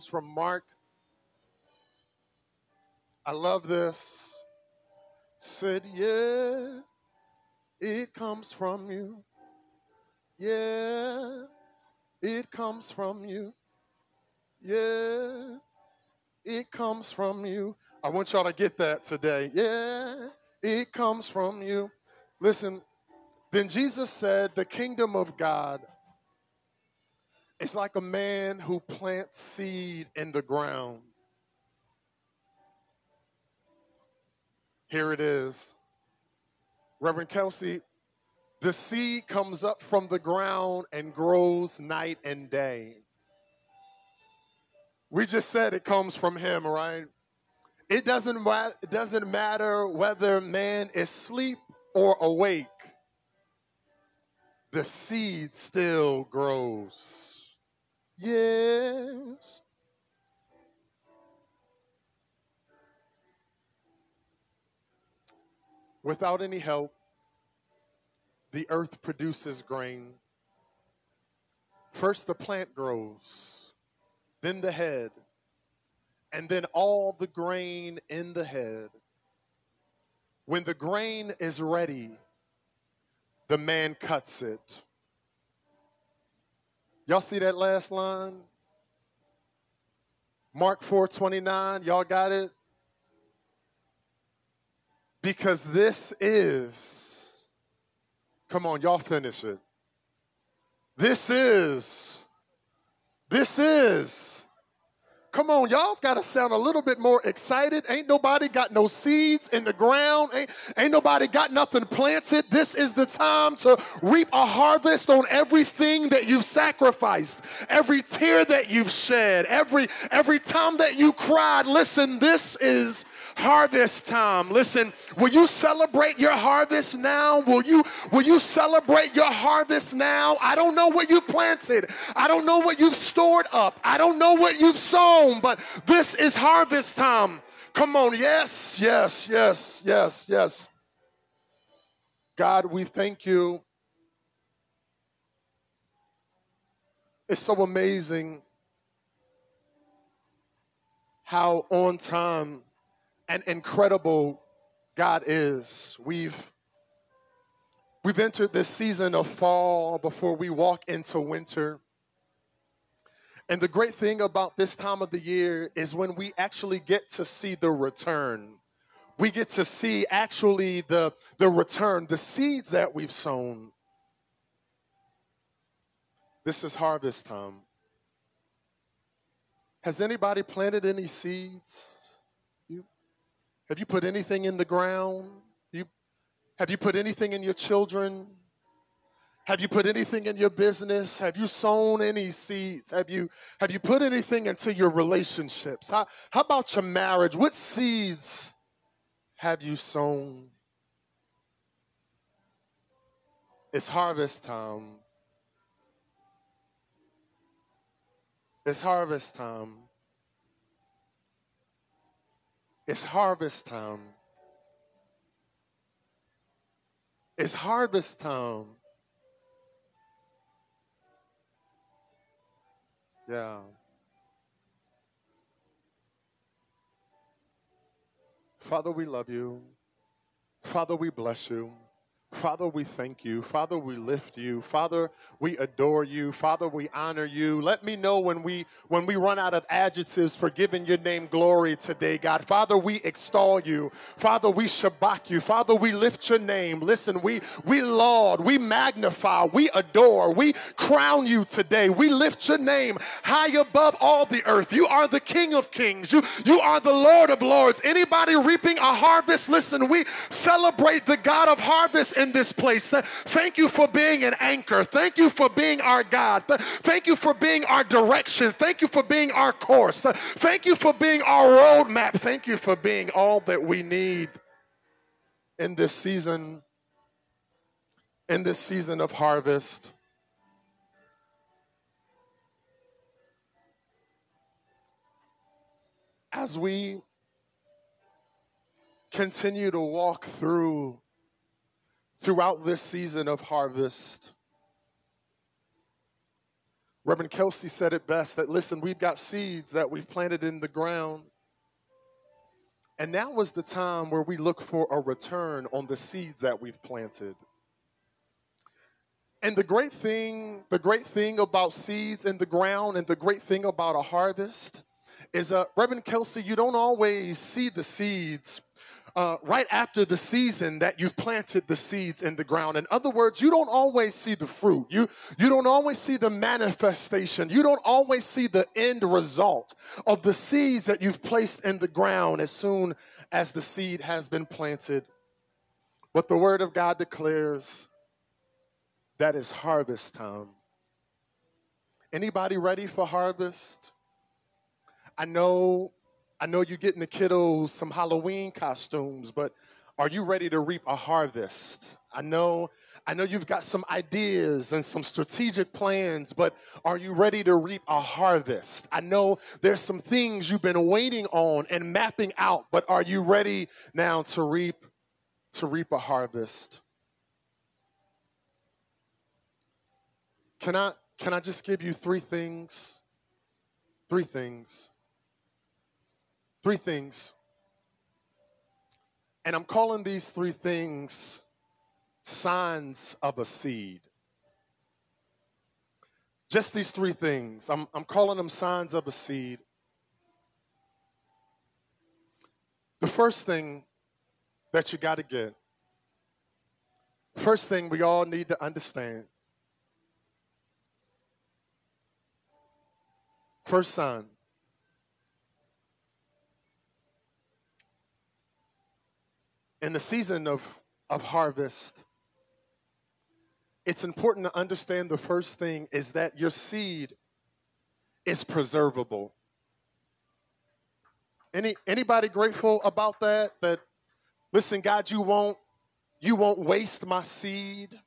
comes from Mark. I love this. Said, yeah, it comes from you. Yeah, it comes from you. Yeah, it comes from you. I want y'all to get that today. Yeah, it comes from you. Listen, then Jesus said, The kingdom of God is like a man who plants seed in the ground. Here it is. Reverend Kelsey, the seed comes up from the ground and grows night and day. We just said it comes from him, right? It doesn't, it doesn't matter whether man is asleep or awake, the seed still grows. Yes. Without any help, the earth produces grain. First, the plant grows, then the head, and then all the grain in the head. When the grain is ready, the man cuts it. Y'all see that last line? Mark 4:29, y'all got it? Because this is Come on, y'all finish it. This is This is Come on, y'all got to sound a little bit more excited. Ain't nobody got no seeds in the ground. Ain't, ain't nobody got nothing planted. This is the time to reap a harvest on everything that you've sacrificed, every tear that you've shed, every every time that you cried. Listen, this is harvest time. Listen, will you celebrate your harvest now? Will you will you celebrate your harvest now? I don't know what you planted. I don't know what you've stored up. I don't know what you've sown but this is harvest time. Come on, yes, yes, yes, yes, yes. God, we thank you. It's so amazing how on time and incredible God is. We've we've entered this season of fall before we walk into winter. And the great thing about this time of the year is when we actually get to see the return. We get to see actually the, the return, the seeds that we've sown. This is harvest time. Has anybody planted any seeds? You, have you put anything in the ground? You, have you put anything in your children? Have you put anything in your business? Have you sown any seeds? Have you have you put anything into your relationships? How, how about your marriage? What seeds have you sown? It's harvest time. It's harvest time. It's harvest time. It's harvest time. Yeah. Father, we love you. Father, we bless you. Father, we thank you. Father, we lift you. Father, we adore you. Father, we honor you. Let me know when we when we run out of adjectives for giving your name glory today, God. Father, we extol you. Father, we shabach you. Father, we lift your name. Listen, we we laud, we magnify, we adore, we crown you today. We lift your name high above all the earth. You are the King of Kings. You you are the Lord of Lords. Anybody reaping a harvest, listen, we celebrate the God of harvest in this place. Thank you for being an anchor. Thank you for being our God. Thank you for being our direction. Thank you for being our course. Thank you for being our roadmap. Thank you for being all that we need in this season, in this season of harvest. As we continue to walk through throughout this season of harvest. Reverend Kelsey said it best that listen, we've got seeds that we've planted in the ground. And now is the time where we look for a return on the seeds that we've planted. And the great thing, the great thing about seeds in the ground and the great thing about a harvest is, uh, Reverend Kelsey, you don't always see the seeds uh, right after the season that you've planted the seeds in the ground. In other words, you don't always see the fruit. You, you don't always see the manifestation. You don't always see the end result of the seeds that you've placed in the ground as soon as the seed has been planted. But the word of God declares that is harvest time. Anybody ready for harvest? I know I know you're getting the kiddos some Halloween costumes, but are you ready to reap a harvest? I know I know you've got some ideas and some strategic plans, but are you ready to reap a harvest? I know there's some things you've been waiting on and mapping out, but are you ready now to reap to reap a harvest? Can I can I just give you three things? Three things Three things. And I'm calling these three things signs of a seed. Just these three things. I'm, I'm calling them signs of a seed. The first thing that you got to get, first thing we all need to understand. First sign in the season of, of harvest, it's important to understand the first thing is that your seed is preservable. Any anybody grateful about that? That listen, God, you won't you won't waste my seed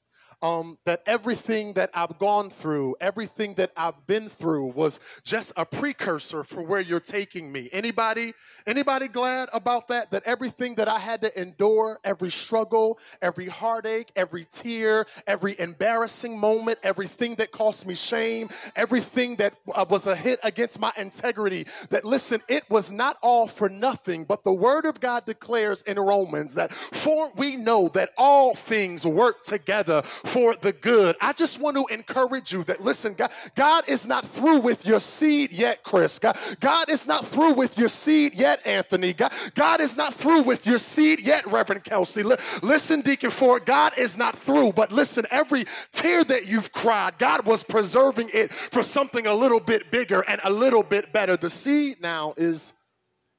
um, that everything that I've gone through, everything that I've been through was just a precursor for where you're taking me. Anybody, anybody glad about that? That everything that I had to endure, every struggle, every heartache, every tear, every embarrassing moment, everything that cost me shame, everything that uh, was a hit against my integrity, that listen, it was not all for nothing, but the word of God declares in Romans that for we know that all things work together for the good. I just want to encourage you that listen, God, God is not through with your seed yet, Chris. God, God is not through with your seed yet, Anthony. God, God is not through with your seed yet, Reverend Kelsey. L- listen, Deacon Ford, God is not through, but listen, every tear that you've cried, God was preserving it for something a little bit bigger and a little bit better. The seed now is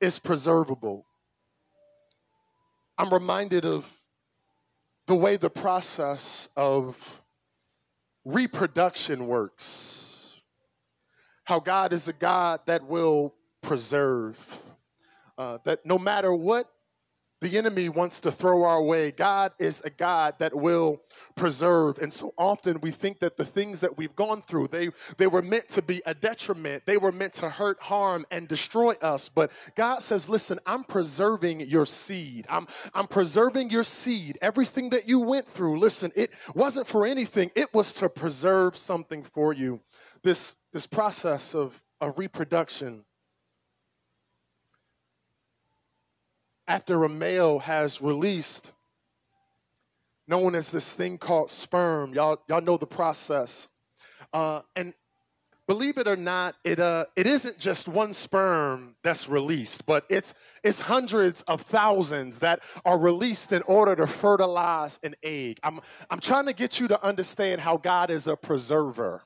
is preservable. I'm reminded of the way the process of reproduction works. How God is a God that will preserve. Uh, that no matter what the enemy wants to throw our way, God is a God that will preserve. And so often we think that the things that we've gone through, they, they were meant to be a detriment. They were meant to hurt, harm, and destroy us. But God says, listen, I'm preserving your seed. I'm, I'm preserving your seed. Everything that you went through, listen, it wasn't for anything. It was to preserve something for you. This, this process of, of reproduction. After a male has released known as this thing called sperm. Y'all, y'all know the process. Uh, and believe it or not, it, uh, it isn't just one sperm that's released, but it's, it's hundreds of thousands that are released in order to fertilize an egg. I'm, I'm trying to get you to understand how God is a preserver.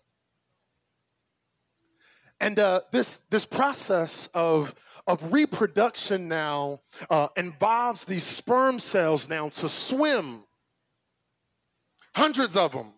And uh, this, this process of, of reproduction now uh, involves these sperm cells now to swim Hundreds of them.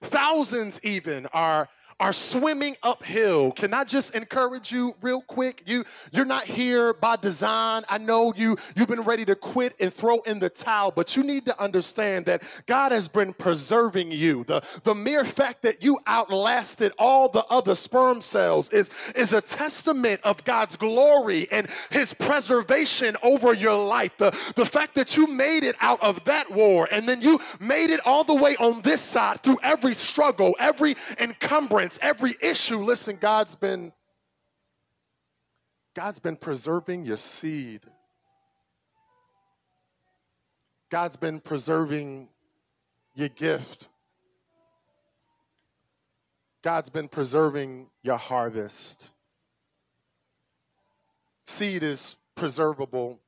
Thousands even are are swimming uphill. Can I just encourage you real quick? You you're not here by design. I know you you've been ready to quit and throw in the towel, but you need to understand that God has been preserving you. The the mere fact that you outlasted all the other sperm cells is is a testament of God's glory and his preservation over your life. The the fact that you made it out of that war and then you made it all the way on this side through every struggle, every encumbrance arguments, every issue. Listen, God's been God's been preserving your seed. God's been preserving your gift. God's been preserving your harvest. Seed is preservable.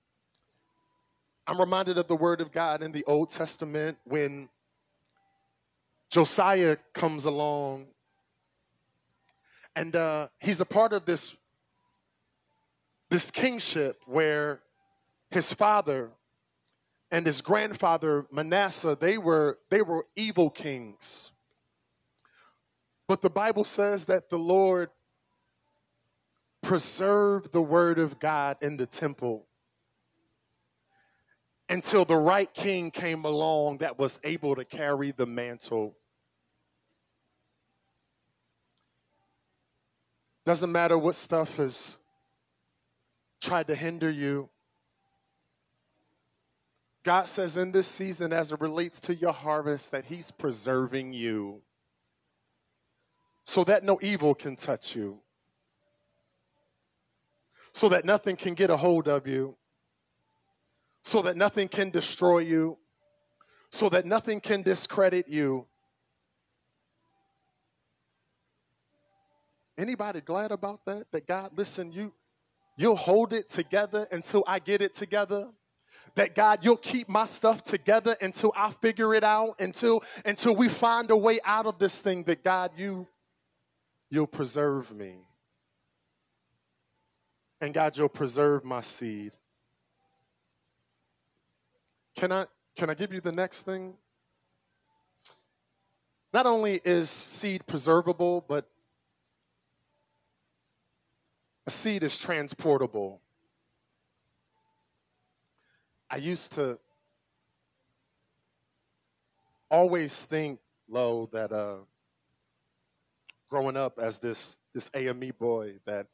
I'm reminded of the word of God in the Old Testament when Josiah comes along and uh, he's a part of this, this kingship where his father and his grandfather Manasseh, they were, they were evil kings. But the Bible says that the Lord preserved the word of God in the temple until the right king came along that was able to carry the mantle. Doesn't matter what stuff has tried to hinder you. God says in this season, as it relates to your harvest, that He's preserving you so that no evil can touch you, so that nothing can get a hold of you, so that nothing can destroy you, so that nothing can discredit you. Anybody glad about that? That God, listen, you you'll hold it together until I get it together that God, you'll keep my stuff together until I figure it out, until until we find a way out of this thing. That God, you you'll preserve me. And God, you'll preserve my seed. Can I can I give you the next thing? Not only is seed preservable, but a seed is transportable. I used to always think, Lo, that uh, growing up as this this AME boy, that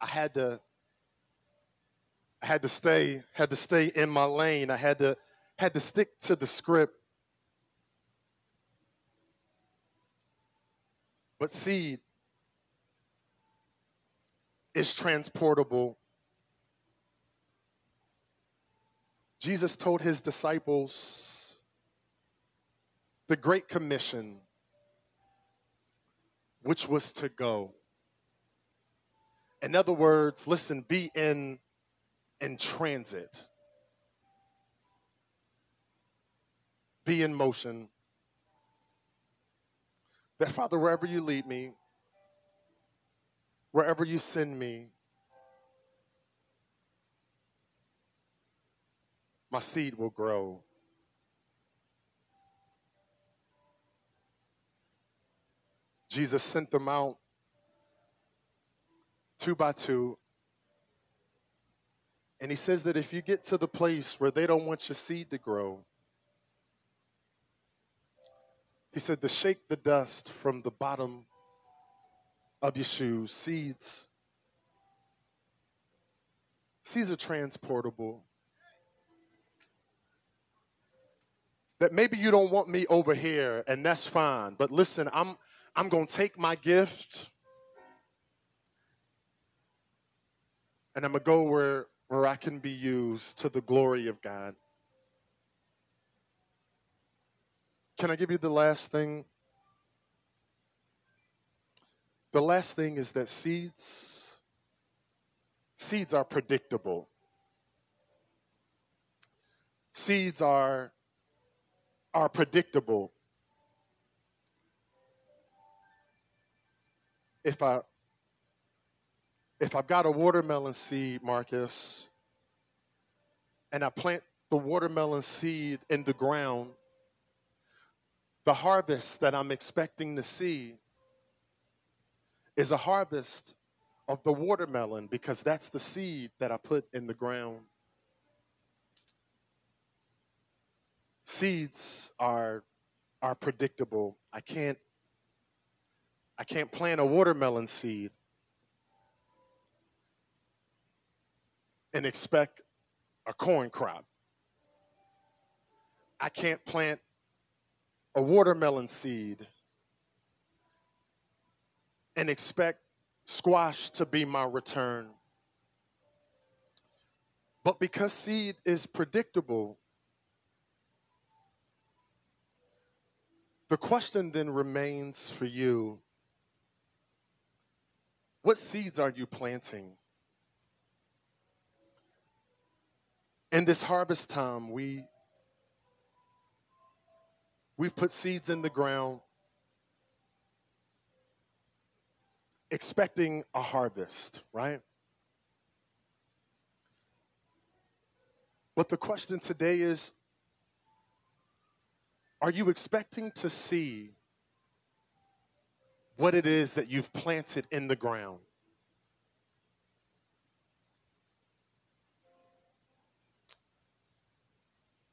I had to I had to stay had to stay in my lane. I had to had to stick to the script. But seed is transportable Jesus told his disciples the Great Commission, which was to go. In other words, listen, be in, in transit, be in motion. That, Father, wherever you lead me, wherever you send me, my seed will grow. Jesus sent them out two by two. And he says that if you get to the place where they don't want your seed to grow, he said to shake the dust from the bottom of shoes. Seeds. Seeds are transportable. that maybe you don't want me over here, and that's fine. But listen, I'm I'm to take my gift and I'm to go where, where I can be used to the glory of God. Can I give you the last thing? The last thing is that seeds seeds are predictable. Seeds are are predictable. If I if I've got a watermelon seed, Marcus, and I plant the watermelon seed in the ground, the harvest that I'm expecting to see is a harvest of the watermelon because that's the seed that I put in the ground. seeds are are predictable. I can't I can't plant a watermelon seed and expect a corn crop. I can't plant a watermelon seed and expect squash to be my return. But because seed is predictable, the question then remains for you what seeds are you planting? In this harvest time, we we've put seeds in the ground expecting a harvest, right? But the question today is Are you expecting to see what it is that you've planted in the ground?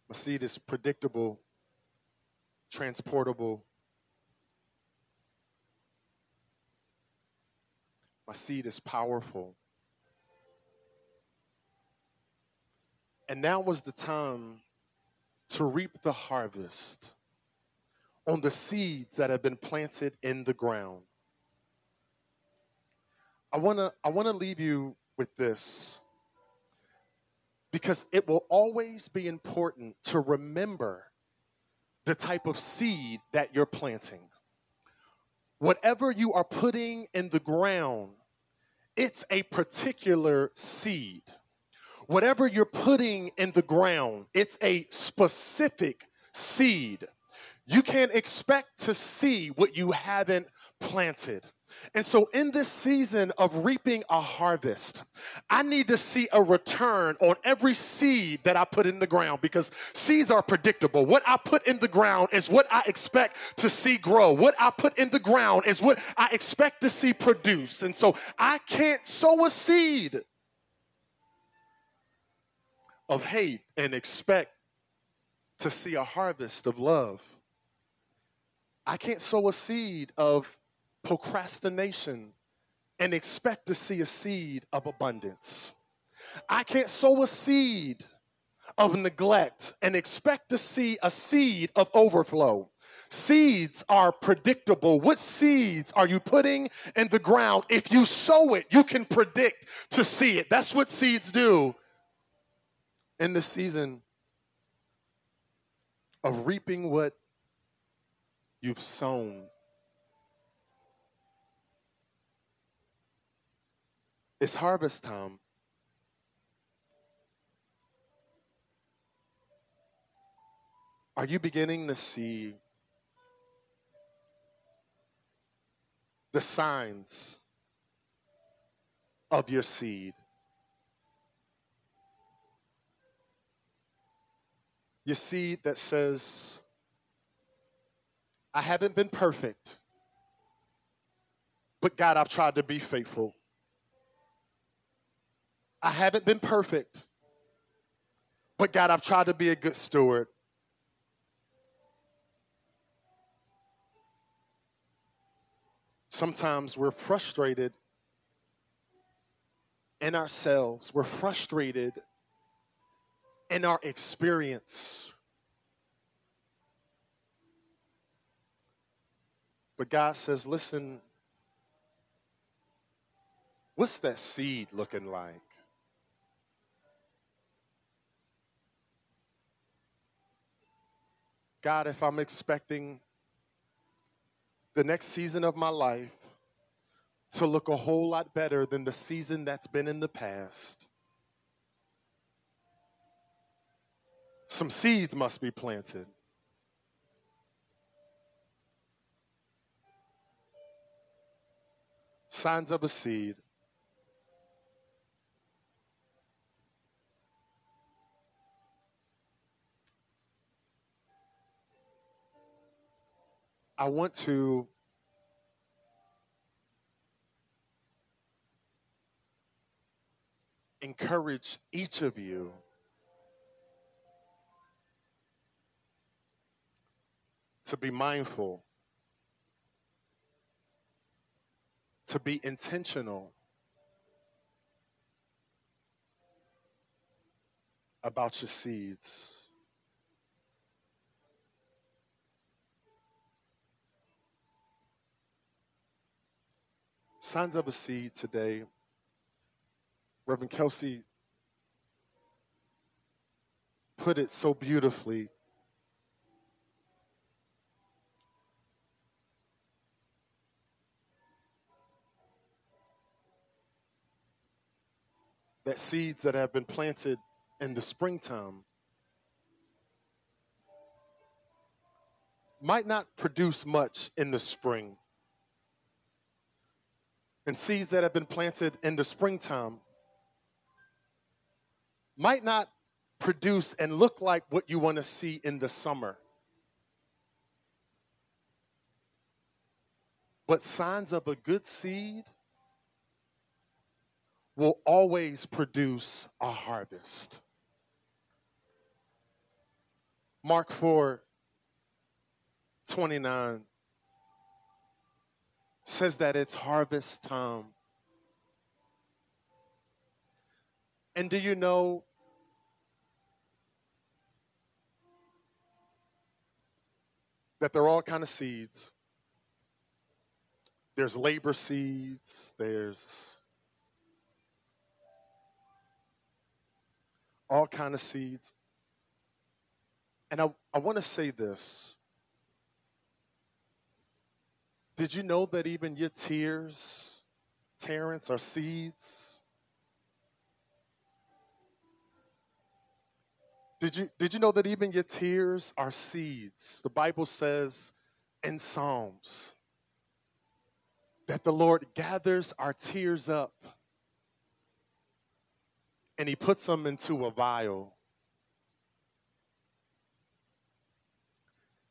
A seed is predictable, transportable. My seed is powerful. And now was the time to reap the harvest on the seeds that have been planted in the ground. I want to I want to leave you with this because it will always be important to remember the type of seed that you're planting. Whatever you are putting in the ground, it's a particular seed. Whatever you're putting in the ground, it's a specific seed. You can't expect to see what you haven't planted. And so, in this season of reaping a harvest, I need to see a return on every seed that I put in the ground because seeds are predictable. What I put in the ground is what I expect to see grow. What I put in the ground is what I expect to see produce. And so, I can't sow a seed of hate and expect to see a harvest of love. I can't sow a seed of procrastination and expect to see a seed of abundance. I can't sow a seed of neglect and expect to see a seed of overflow. Seeds are predictable. What seeds are you putting in the ground? If you sow it, you can predict to see it. That's what seeds do in the season of reaping what you've sown. It's harvest time. Are you beginning to see the signs of your seed? Your seed that says, I haven't been perfect, but God, I've tried to be faithful. I haven't been perfect, but God, I've tried to be a good steward. Sometimes we're frustrated in ourselves, we're frustrated in our experience. But God says, listen, what's that seed looking like? God, if I'm expecting the next season of my life to look a whole lot better than the season that's been in the past, some seeds must be planted. Signs of a seed. I want to encourage each of you to be mindful, to be intentional about your seeds. Signs of a seed today. Reverend Kelsey put it so beautifully. That seeds that have been planted in the springtime might not produce much in the spring. And seeds that have been planted in the springtime might not produce and look like what you want to see in the summer. But signs of a good seed will always produce a harvest. Mark 4 29 says that it's harvest time. And do you know that there are all kind of seeds? There's labor seeds, there's all kind of seeds. And I, I want to say this. Did you know that even your tears, Terrence, are seeds? Did you, did you know that even your tears are seeds? The Bible says in Psalms that the Lord gathers our tears up and he puts them into a vial.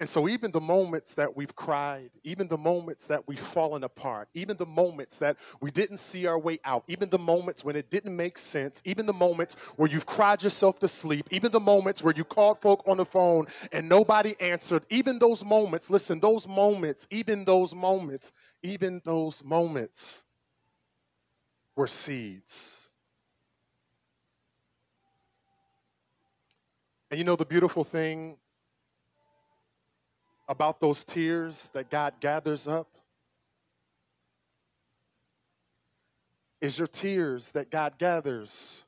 And so, even the moments that we've cried, even the moments that we've fallen apart, even the moments that we didn't see our way out, even the moments when it didn't make sense, even the moments where you've cried yourself to sleep, even the moments where you called folk on the phone and nobody answered, even those moments, listen, those moments, even those moments, even those moments were seeds. And you know the beautiful thing about those tears that God gathers up is your tears that God gathers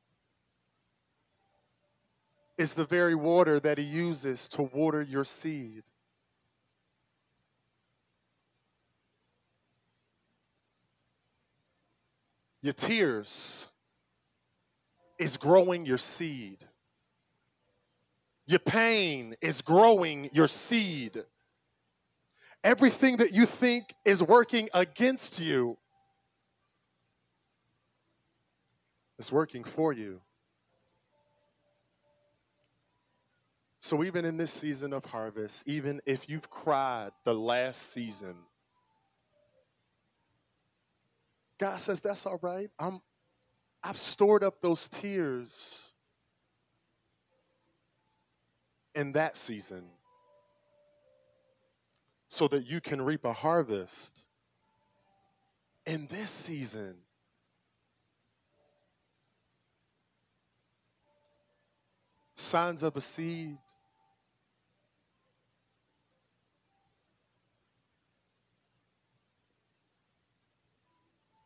is the very water that he uses to water your seed. Your tears is growing your seed. Your pain is growing your seed. Everything that you think is working against you is working for you. So, even in this season of harvest, even if you've cried the last season, God says, That's all right. I'm, I've stored up those tears in that season so that you can reap a harvest in this season. Signs of a seed.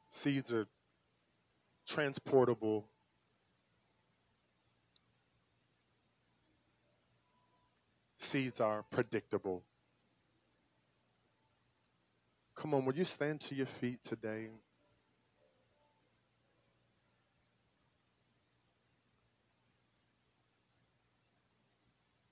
Seeds are transportable. Seeds are predictable. Come on, will you stand to your feet today?